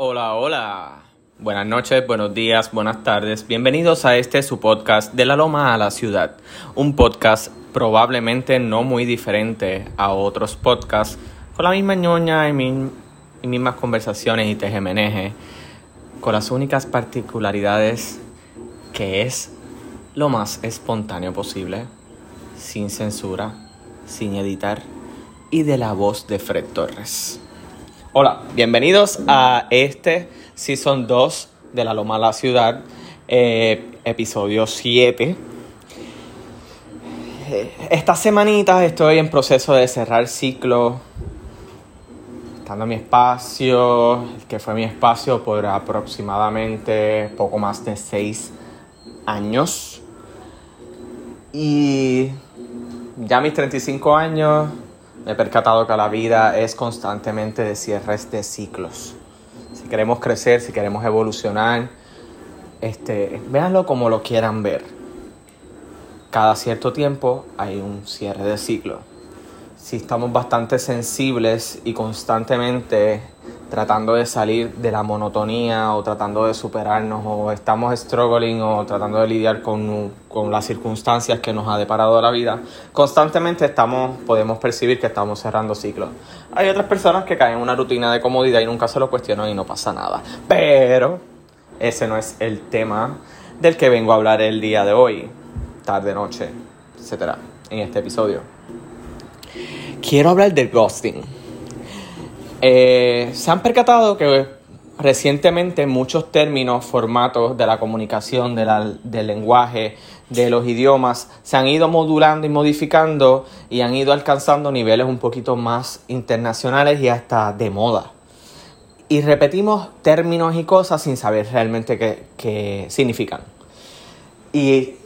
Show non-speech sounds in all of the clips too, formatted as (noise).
Hola, hola. Buenas noches, buenos días, buenas tardes. Bienvenidos a este su podcast de la Loma a la Ciudad. Un podcast probablemente no muy diferente a otros podcasts con la misma ñoña y, mismas conversaciones y tejemeneje, con las únicas particularidades que es lo más espontáneo posible, sin censura, sin editar y de la voz de Fred Torres. Hola, bienvenidos a este Season 2 de La Loma a la Ciudad, eh, episodio 7. Eh, Estas semanitas estoy en proceso de cerrar ciclo, estando en mi espacio, que fue mi espacio por aproximadamente poco más de 6 años. Y ya mis 35 años me he percatado que la vida es constantemente de cierres de ciclos. Si queremos crecer, si queremos evolucionar, este, véanlo como lo quieran ver. Cada cierto tiempo hay un cierre de ciclo. Si estamos bastante sensibles y constantemente tratando de salir de la monotonía o tratando de superarnos o estamos struggling o tratando de lidiar con, con, las circunstancias que nos ha deparado la vida, constantemente estamos, podemos percibir que estamos cerrando ciclos. Hay otras personas que caen en una rutina de comodidad y nunca se lo cuestionan y no pasa nada. Pero ese no es el tema del que vengo a hablar el día de hoy, tarde, noche, etcétera, en este episodio. Quiero hablar del ghosting eh, se han percatado que recientemente muchos términos, formatos de la comunicación, del lenguaje, de los idiomas, se han ido modulando y modificando y han ido alcanzando niveles un poquito más internacionales y hasta de moda. Y repetimos términos y cosas sin saber realmente qué, qué significan. Y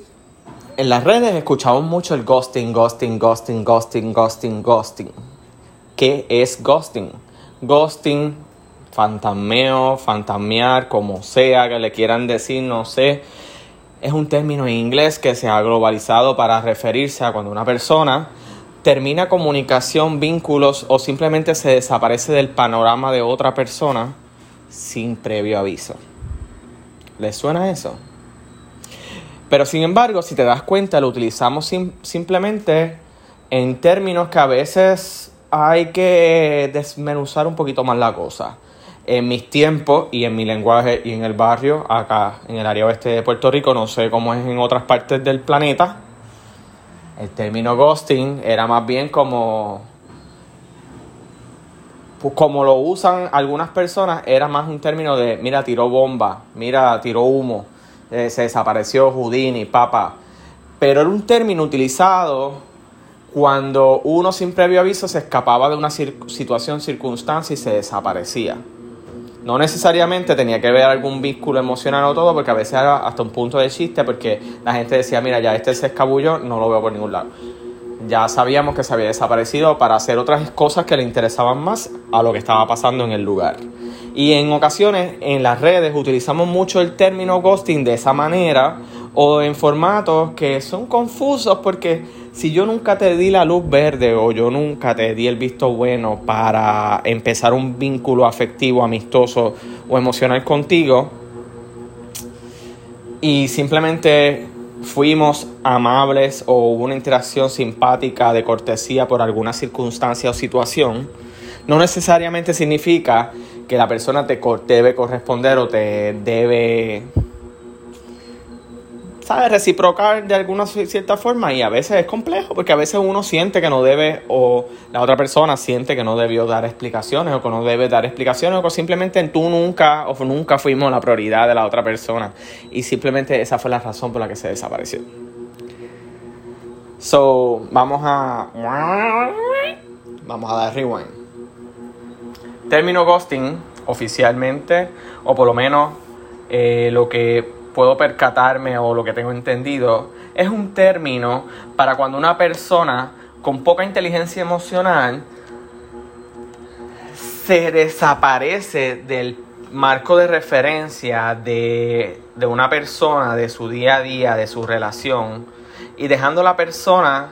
en las redes escuchamos mucho el ghosting, ghosting, ghosting, ghosting, ghosting, ghosting. ¿Qué es ghosting? Ghosting, fantasmeo, fantasmear, como sea que le quieran decir, no sé. Es un término en inglés que se ha globalizado para referirse a cuando una persona termina comunicación, vínculos o simplemente se desaparece del panorama de otra persona sin previo aviso. ¿Les suena eso? Pero sin embargo, si te das cuenta, lo utilizamos simplemente en términos que a veces hay que desmenuzar un poquito más la cosa. En mis tiempos y en mi lenguaje y en el barrio, acá en el área oeste de Puerto Rico, no sé cómo es en otras partes del planeta, el término ghosting era más bien como pues como lo usan algunas personas, era más un término de, mira, tiró bomba, mira, tiró humo, eh, se desapareció Houdini, papa. Pero era un término utilizado cuando uno sin previo aviso se escapaba de una situación, circunstancia y se desaparecía. No necesariamente tenía que ver algún vínculo emocional o todo, porque a veces era hasta un punto de chiste, porque la gente decía, mira, ya este se escabulló, no lo veo por ningún lado. Ya sabíamos que se había desaparecido para hacer otras cosas que le interesaban más a lo que estaba pasando en el lugar. Y en ocasiones en las redes utilizamos mucho el término ghosting de esa manera o en formatos que son confusos porque si yo nunca te di la luz verde o yo nunca te di el visto bueno para empezar un vínculo afectivo, amistoso o emocional contigo, y simplemente fuimos amables o hubo una interacción simpática de cortesía por alguna circunstancia o situación, no necesariamente significa que la persona te debe corresponder o te debe ¿sabes? Reciprocar de alguna cierta forma y a veces es complejo porque a veces uno siente que no debe o la otra persona siente que no debió dar explicaciones o que no debe dar explicaciones o que simplemente tú nunca o nunca fuimos la prioridad de la otra persona y simplemente esa fue la razón por la que se desapareció. So, vamos a vamos a dar rewind. Término ghosting oficialmente o por lo menos eh, lo que puedo percatarme o lo que tengo entendido, es un término para cuando una persona con poca inteligencia emocional se desaparece del marco de referencia de, de, una persona, de su día a día, de su relación, y dejando a la persona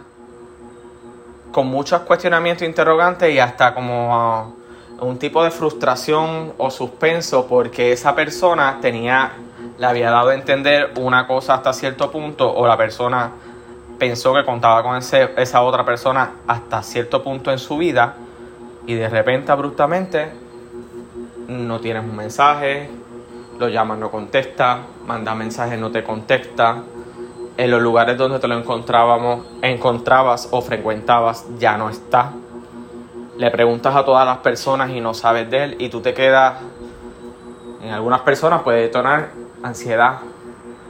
con muchos cuestionamientos, interrogantes y hasta como un tipo de frustración o suspenso porque esa persona tenía, le había dado a entender una cosa hasta cierto punto o la persona pensó que contaba con ese, esa otra persona hasta cierto punto en su vida y de repente abruptamente no tienes un mensaje, lo llamas, no contesta, manda mensajes, no te contesta. En los lugares donde te lo encontrábamos, encontrabas o frecuentabas, ya no está. Le preguntas a todas las personas y no sabes de él y tú te quedas, en algunas personas puede detonar ansiedad,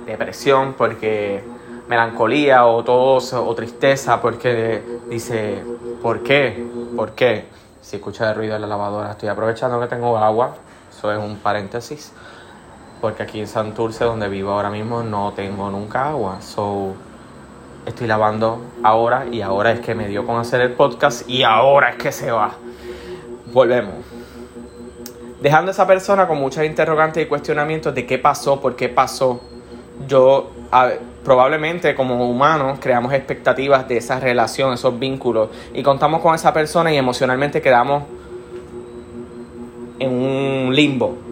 depresión, porque melancolía o tos o tristeza, porque dice, ¿por qué? ¿Por qué? Si escucha de ruido en la lavadora, estoy aprovechando que tengo agua, eso es un paréntesis porque aquí en Santurce, donde vivo ahora mismo, no tengo nunca agua. So, estoy lavando ahora y ahora es que me dio con hacer el podcast y ahora es que se va. Volvemos. Dejando a esa persona con muchas interrogantes y cuestionamientos de qué pasó, por qué pasó. Yo, probablemente como humanos, creamos expectativas de esa relación, esos vínculos, y contamos con esa persona y emocionalmente quedamos en un limbo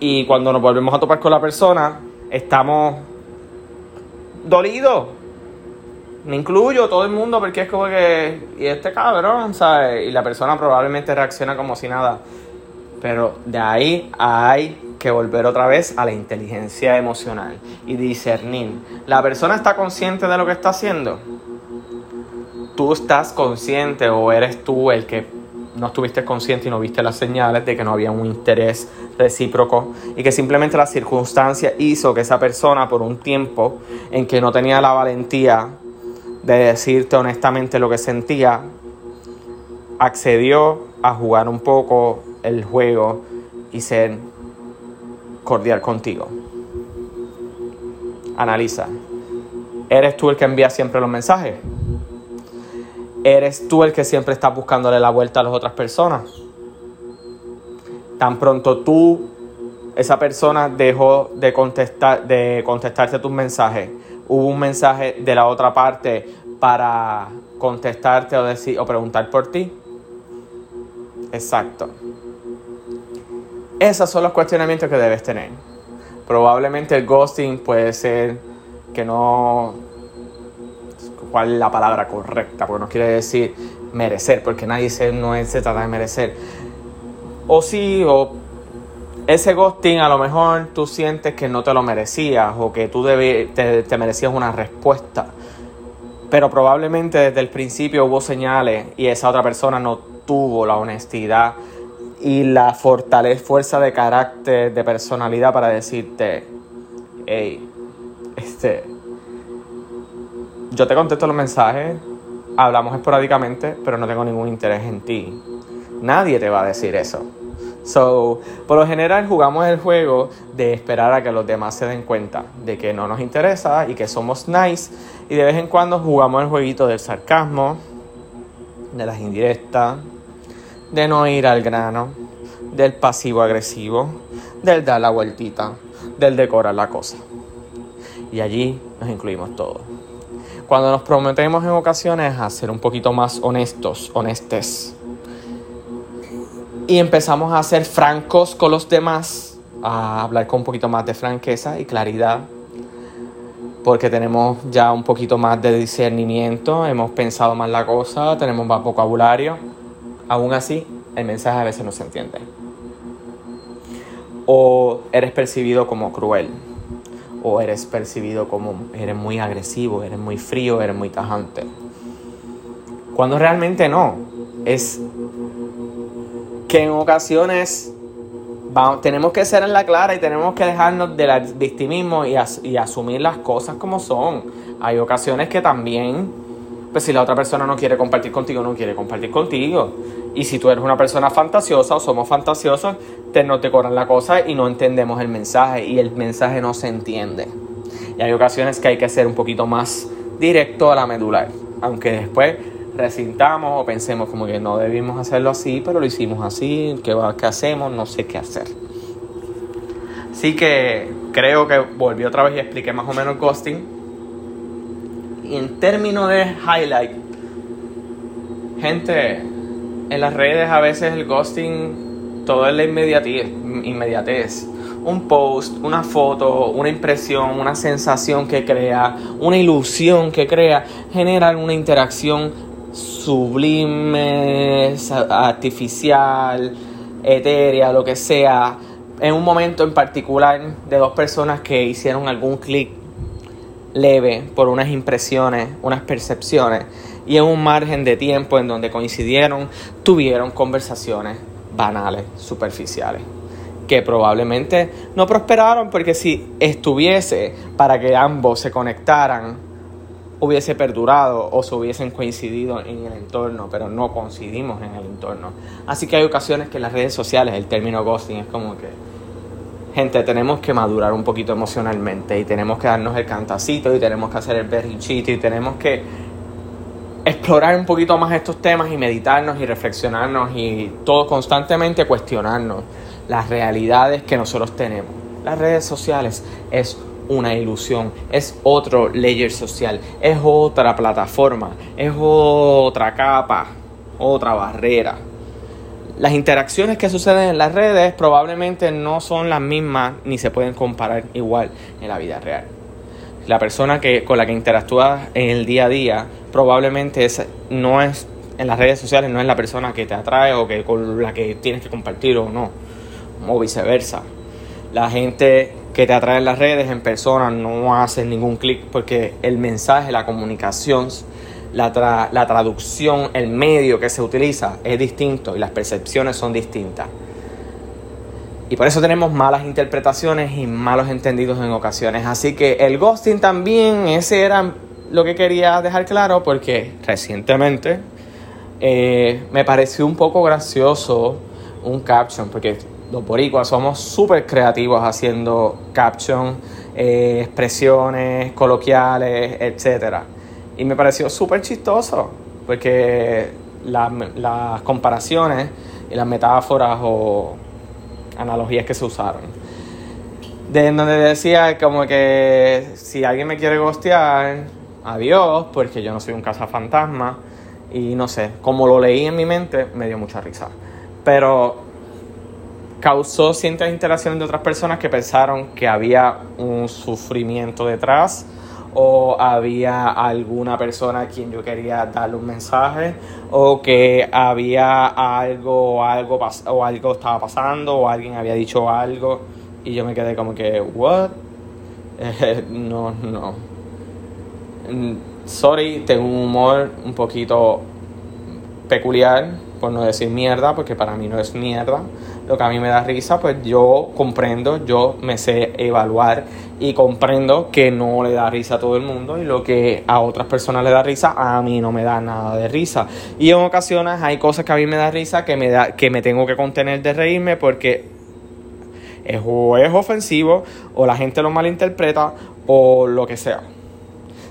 y cuando nos volvemos a topar con la persona, estamos dolidos. Me incluyo todo el mundo porque es como que. Y este cabrón, ¿sabes? Y la persona probablemente reacciona como si nada. Pero de ahí hay que volver otra vez a la inteligencia emocional y discernir. ¿La persona está consciente de lo que está haciendo? ¿Tú estás consciente o eres tú el que no estuviste consciente y no viste las señales de que no había un interés recíproco y que simplemente la circunstancia hizo que esa persona por un tiempo en que no tenía la valentía de decirte honestamente lo que sentía, accedió a jugar un poco el juego y ser cordial contigo. Analiza. ¿Eres tú el que envía siempre los mensajes? eres tú el que siempre está buscándole la vuelta a las otras personas. Tan pronto tú, esa persona dejó de, contestar, de contestarte tus mensajes, hubo un mensaje de la otra parte para contestarte o, decir, o preguntar por ti. Exacto. Esos son los cuestionamientos que debes tener. Probablemente el ghosting puede ser que no cuál es la palabra correcta, porque no quiere decir merecer, porque nadie se, no se trata de merecer. O sí, o ese ghosting a lo mejor tú sientes que no te lo merecías o que tú te, te merecías una respuesta. Pero probablemente desde el principio hubo señales y esa otra persona no tuvo la honestidad y la fortaleza, fuerza de carácter, de personalidad para decirte, hey, este, yo te contesto los mensajes, hablamos esporádicamente, pero no tengo ningún interés en ti. Nadie te va a decir eso. So, por lo general jugamos el juego de esperar a que los demás se den cuenta de que no nos interesa y que somos nice. Y de vez en cuando jugamos el jueguito del sarcasmo, de las indirectas, de no ir al grano, del pasivo agresivo, del dar la vueltita, del decorar la cosa. Y allí nos incluimos todos. Cuando nos prometemos en ocasiones a ser un poquito más honestos, honestes, y empezamos a ser francos con los demás, a hablar con un poquito más de franqueza y claridad, porque tenemos ya un poquito más de discernimiento, hemos pensado más la cosa, tenemos más vocabulario, aún así el mensaje a veces no se entiende. O eres percibido como cruel o eres percibido como eres muy agresivo, eres muy frío, eres muy tajante. Cuando realmente no. Es que en ocasiones tenemos que ser en la clara y tenemos que dejarnos del victimismo y, y asumir las cosas como son. Hay ocasiones que también, pues si la otra persona no quiere compartir contigo, no quiere compartir contigo. Y si tú eres una persona fantasiosa o somos fantasiosos, te corran la cosa y no entendemos el mensaje y el mensaje no se entiende. Y hay ocasiones que hay que ser un poquito más directo a la medular, aunque después resintamos o pensemos como que no debimos hacerlo así, pero lo hicimos así, ¿qué, qué hacemos? No sé qué hacer. Así que creo que volví otra vez y expliqué más o menos ghosting. Y en términos de highlight, gente, en las redes a veces el ghosting, todo es la inmediatez, inmediatez. Un post, una foto, una impresión, una sensación que crea, una ilusión que crea, genera una interacción sublime, artificial, etérea, lo que sea, en un momento en particular de dos personas que hicieron algún clic leve por unas impresiones, unas percepciones, y en un margen de tiempo en donde coincidieron, tuvieron conversaciones banales, superficiales, que probablemente no prosperaron porque si estuviese para que ambos se conectaran, hubiese perdurado o se hubiesen coincidido en el entorno, pero no coincidimos en el entorno. Así que hay ocasiones que en las redes sociales el término ghosting es como que, gente, tenemos que madurar un poquito emocionalmente y tenemos que darnos el cantacito y tenemos que hacer el berrinchito y tenemos que explorar un poquito más estos temas y meditarnos y reflexionarnos y todo constantemente cuestionarnos las realidades que nosotros tenemos. Las redes sociales es una ilusión, es otro layer social, es otra plataforma, es otra capa, otra barrera. Las interacciones que suceden en las redes probablemente no son las mismas ni se pueden comparar igual en la vida real. La persona que, con la que interactúas en el día a día probablemente no es en las redes sociales no es la persona que te atrae o que con la que tienes que compartir o no, o viceversa. La gente que te atrae en las redes en persona no hace ningún clic porque el mensaje, la comunicación, la, la traducción, el medio que se utiliza es distinto y las percepciones son distintas. Y por eso tenemos malas interpretaciones y malos entendidos en ocasiones. Así que el ghosting también, ese era lo que quería dejar claro porque recientemente eh, me pareció un poco gracioso un caption, porque los boricuas somos súper creativos haciendo caption, eh, expresiones coloquiales, etc. Y me pareció súper chistoso, porque las comparaciones y las metáforas o analogías que se usaron. De donde decía como que si alguien me quiere gostear, adiós, porque yo no soy un cazafantasma. Y no sé, como lo leí en mi mente, me dio mucha risa. Pero causó ciertas interacciones de otras personas que pensaron que había un sufrimiento detrás o había alguna persona a quien yo quería darle un mensaje o que había algo algo o algo estaba pasando o alguien había dicho algo y yo me quedé como que what (laughs) no no mm, sorry tengo un humor un poquito peculiar por no decir mierda, porque para mí no es mierda. Lo que a mí me da risa, pues yo comprendo, yo me sé evaluar y comprendo que no le da risa a todo el mundo y lo que a otras personas le da risa, a mí no me da nada de risa. Y en ocasiones hay cosas que a mí me da risa que me, da, que me tengo que contener de reírme porque es, o es ofensivo o la gente lo malinterpreta o lo que sea.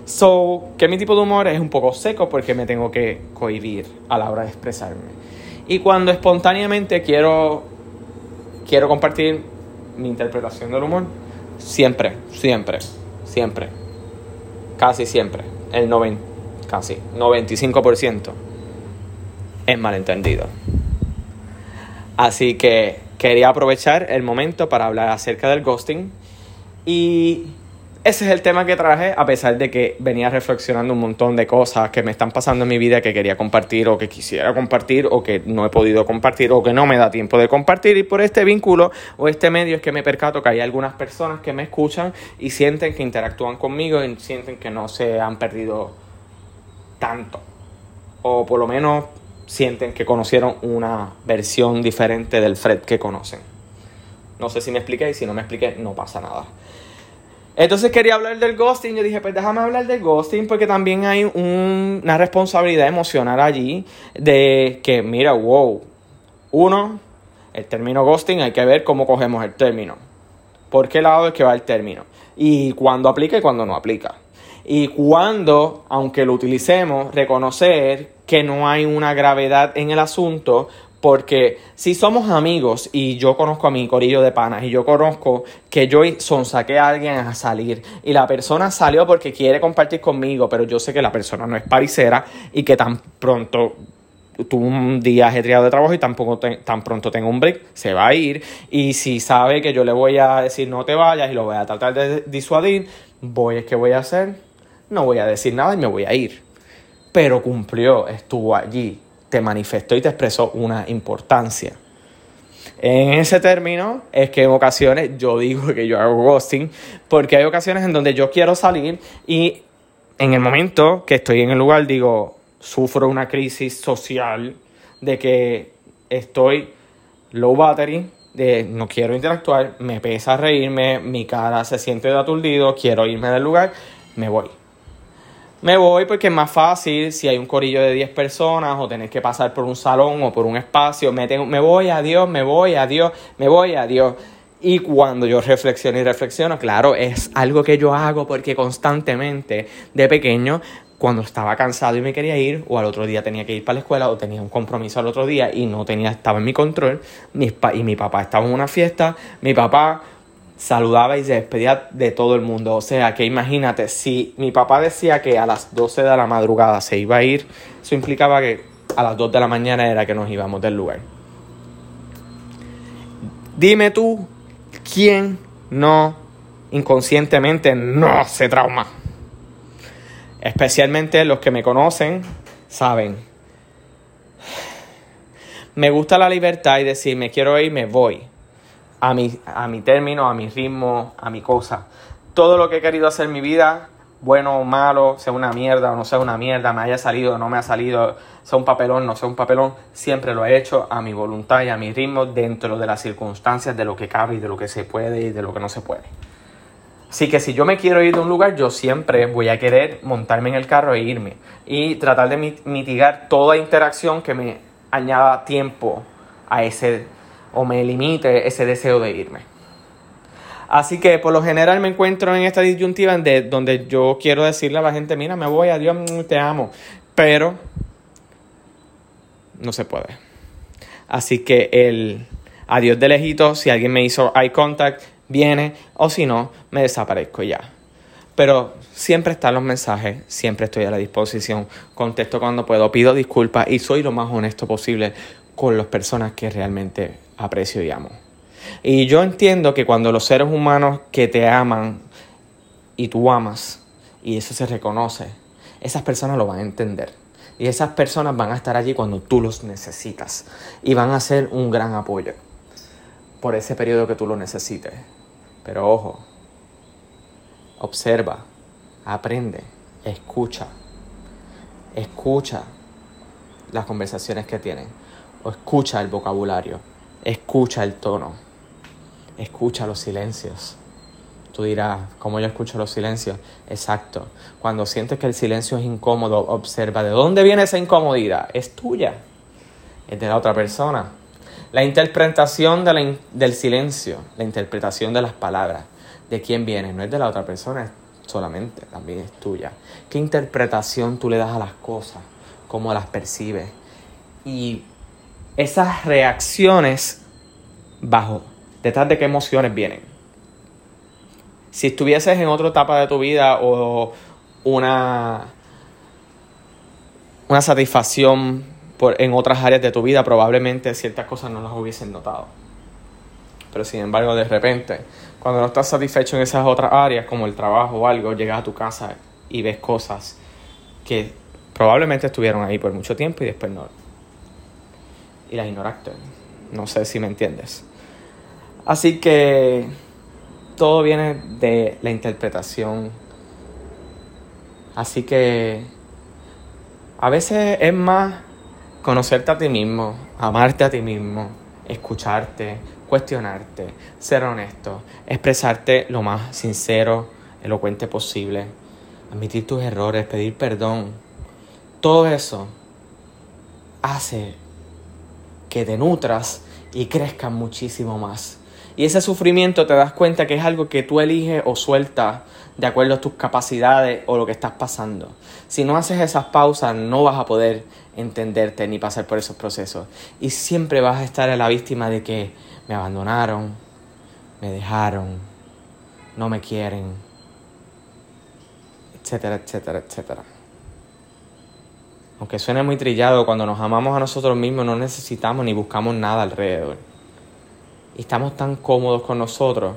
So, que mi tipo de humor es un poco seco porque me tengo que cohibir a la hora de expresarme. Y cuando espontáneamente quiero, quiero compartir mi interpretación del humor, siempre, siempre, siempre, casi siempre, el 90, casi 95% es malentendido. Así que quería aprovechar el momento para hablar acerca del ghosting y ese es el tema que traje, a pesar de que venía reflexionando un montón de cosas que me están pasando en mi vida que quería compartir o que quisiera compartir o que no he podido compartir o que no me da tiempo de compartir. Y por este vínculo o este medio es que me percato que hay algunas personas que me escuchan y sienten que interactúan conmigo y sienten que no se han perdido tanto. O por lo menos sienten que conocieron una versión diferente del Fred que conocen. No sé si me expliqué y si no me expliqué no pasa nada. Entonces quería hablar del ghosting. Yo dije, pues déjame hablar del ghosting porque también hay una responsabilidad emocional allí de que, mira, wow. Uno, el término ghosting hay que ver cómo cogemos el término. ¿Por qué lado es que va el término? Y cuándo aplica y cuándo no aplica. Y cuándo, aunque lo utilicemos, reconocer que no hay una gravedad en el asunto porque si somos amigos y yo conozco a mi corillo de panas y yo conozco que yo sonsaqué a alguien a salir y la persona salió porque quiere compartir conmigo, pero yo sé que la persona no es paricera y que tan pronto tuvo un día ajetreado de trabajo y tampoco tan pronto tengo un break, se va a ir. Y si sabe que yo le voy a decir no te vayas y lo voy a tratar de disuadir, voy, ¿qué voy a hacer? No voy a decir nada y me voy a ir. Pero cumplió, estuvo allí, te manifestó y te expresó una importancia. En ese término es que en ocasiones yo digo que yo hago ghosting porque hay ocasiones en donde yo quiero salir y en el momento que estoy en el lugar digo, sufro una crisis social de que estoy low battery, de no quiero interactuar, me pesa reírme, mi cara se siente de aturdido, quiero irme del lugar, me voy. Me voy porque es más fácil si hay un corillo de 10 personas o tener que pasar por un salón o por un espacio. Me, tengo, me voy, adiós, me voy, adiós, me voy, adiós. Y cuando yo reflexiono y reflexiono, claro, es algo que yo hago porque constantemente de pequeño, cuando estaba cansado y me quería ir, o al otro día tenía que ir para la escuela, o tenía un compromiso al otro día y no tenía, estaba en mi control, y mi papá estaba en una fiesta, mi papá saludaba y se despedía de todo el mundo. O sea que imagínate, si mi papá decía que a las 12 de la madrugada se iba a ir, eso implicaba que a las 2 de la mañana era que nos íbamos del lugar. Dime tú, ¿quién no inconscientemente no se trauma? Especialmente los que me conocen saben. Me gusta la libertad y decir, me quiero ir, me voy a mi, a mi término, a mi ritmo, a mi cosa. Todo lo que he querido hacer en mi vida, bueno o malo, sea una mierda o no sea una mierda, me haya salido o no me ha salido, sea un papelón, no sea un papelón, siempre lo he hecho a mi voluntad y a mi ritmo dentro de las circunstancias, de lo que cabe y de lo que se puede y de lo que no se puede. Así que si yo me quiero ir de un lugar, yo siempre voy a querer montarme en el carro e irme y tratar de mitigar toda interacción que me añada tiempo a ese o me limite ese deseo de irme. Así que por lo general me encuentro en esta disyuntiva de, donde yo quiero decirle a la gente, mira, me voy, adiós, mm, te amo. Pero no se puede. Así que el adiós de lejito, si alguien me hizo eye contact, viene, o si no, me desaparezco ya. Pero siempre están los mensajes, siempre estoy a la disposición, contesto cuando puedo, pido disculpas y soy lo más honesto posible con las personas que realmente aprecio y amo. Y yo entiendo que cuando los seres humanos que te aman y tú amas, y eso se reconoce, esas personas lo van a entender. Y esas personas van a estar allí cuando tú los necesitas. Y van a ser un gran apoyo por ese periodo que tú lo necesites. Pero ojo, observa, aprende, escucha. Escucha las conversaciones que tienen. O escucha el vocabulario Escucha el tono. Escucha los silencios. Tú dirás, ¿cómo yo escucho los silencios? Exacto. Cuando sientes que el silencio es incómodo, observa de dónde viene esa incomodidad. Es tuya. Es de la otra persona. La interpretación del silencio, la interpretación de las palabras, de quién viene, no es de la otra persona solamente, también es tuya. ¿Qué interpretación tú le das a las cosas? ¿Cómo las percibes? Y esas reacciones bajo, detrás de qué emociones vienen. Si estuvieses en otra etapa de tu vida o una, una satisfacción por, en otras áreas de tu vida, probablemente ciertas cosas no las hubiesen notado. Pero sin embargo, de repente, cuando no estás satisfecho en esas otras áreas, como el trabajo o algo, llegas a tu casa y ves cosas que probablemente estuvieron ahí por mucho tiempo y después no, y las ignoraste. No sé si me entiendes. Así que todo viene de la interpretación. Así que a veces es más conocerte a ti mismo, amarte a ti mismo, escucharte, cuestionarte, ser honesto, expresarte lo más sincero, elocuente posible, admitir tus errores, pedir perdón. Todo eso hace que te nutras y crezcas muchísimo más. Y ese sufrimiento te das cuenta que es algo que tú eliges o sueltas de acuerdo a tus capacidades o lo que estás pasando. Si no haces esas pausas, no vas a poder entenderte ni pasar por esos procesos. Y siempre vas a estar a la víctima de que me abandonaron, me dejaron, no me quieren, etcétera, etcétera, etcétera. Aunque suene muy trillado, cuando nos amamos a nosotros mismos no necesitamos ni buscamos nada alrededor. Y estamos tan cómodos con nosotros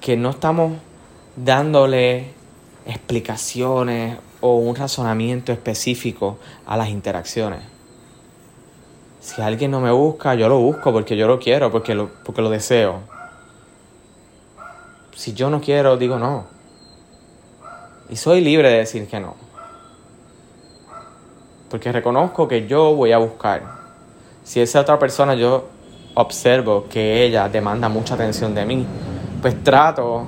que no estamos dándole explicaciones o un razonamiento específico a las interacciones. Si alguien no me busca, yo lo busco porque yo lo quiero, porque lo, porque lo deseo. Si yo no quiero, digo no. Y soy libre de decir que no. Porque reconozco que yo voy a buscar. Si esa otra persona yo observo que ella demanda mucha atención de mí, pues trato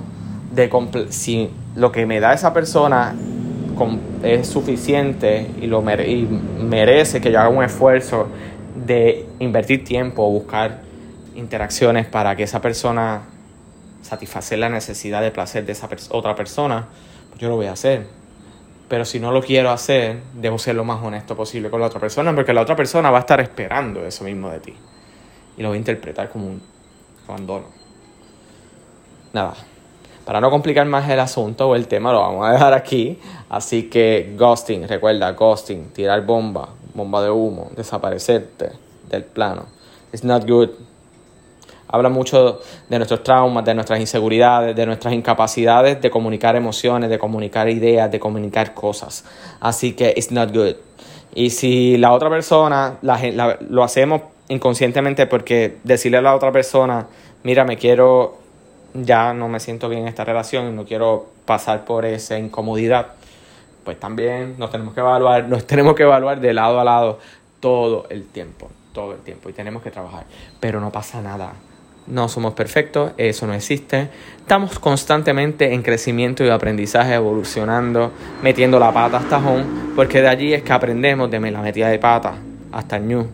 de si lo que me da esa persona es suficiente y, lo y merece que yo haga un esfuerzo de invertir tiempo o buscar interacciones para que esa persona satisfacer la necesidad de placer de esa otra persona, pues yo lo voy a hacer. Pero si no lo quiero hacer, debo ser lo más honesto posible con la otra persona, porque la otra persona va a estar esperando eso mismo de ti. Y lo voy a interpretar como un abandono. Nada. Para no complicar más el asunto o el tema, lo vamos a dejar aquí. Así que ghosting, recuerda, ghosting, tirar bomba, bomba de humo, desaparecerte del plano. It's not good. Habla mucho de nuestros traumas, de nuestras inseguridades, de nuestras incapacidades de comunicar emociones, de comunicar ideas, de comunicar cosas. Así que it's not good. Y si la otra persona lo hacemos inconscientemente porque decirle a la otra persona, mira, me quiero, ya no me siento bien en esta relación no quiero pasar por esa incomodidad, pues también nos tenemos que evaluar, nos (laughs) tenemos que evaluar de lado a lado todo el tiempo, todo el tiempo y tenemos que trabajar, pero no pasa nada. No somos perfectos, eso no existe. Estamos constantemente en crecimiento y aprendizaje, evolucionando, metiendo la pata hasta home, porque de allí es que aprendemos de la metida de pata hasta el new.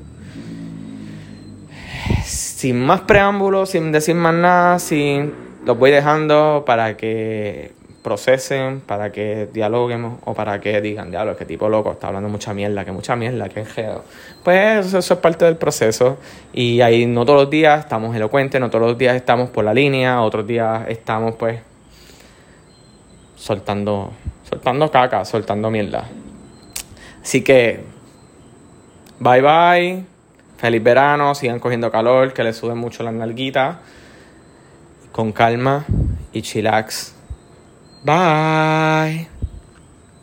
Sin más preámbulos, sin decir más nada, sin los voy dejando para que procesen, para que dialoguemos o para que digan, diablo, que tipo loco, está hablando mucha mierda, que mucha mierda, que enjedo. Pues eso, es parte del proceso y ahí no todos los días estamos elocuentes, no todos los días estamos por la línea, otros días estamos pues soltando, soltando caca, soltando mierda. Así que, bye bye, feliz verano, sigan cogiendo calor, que les suben mucho las nalguitas, con calma y chillax. Bye.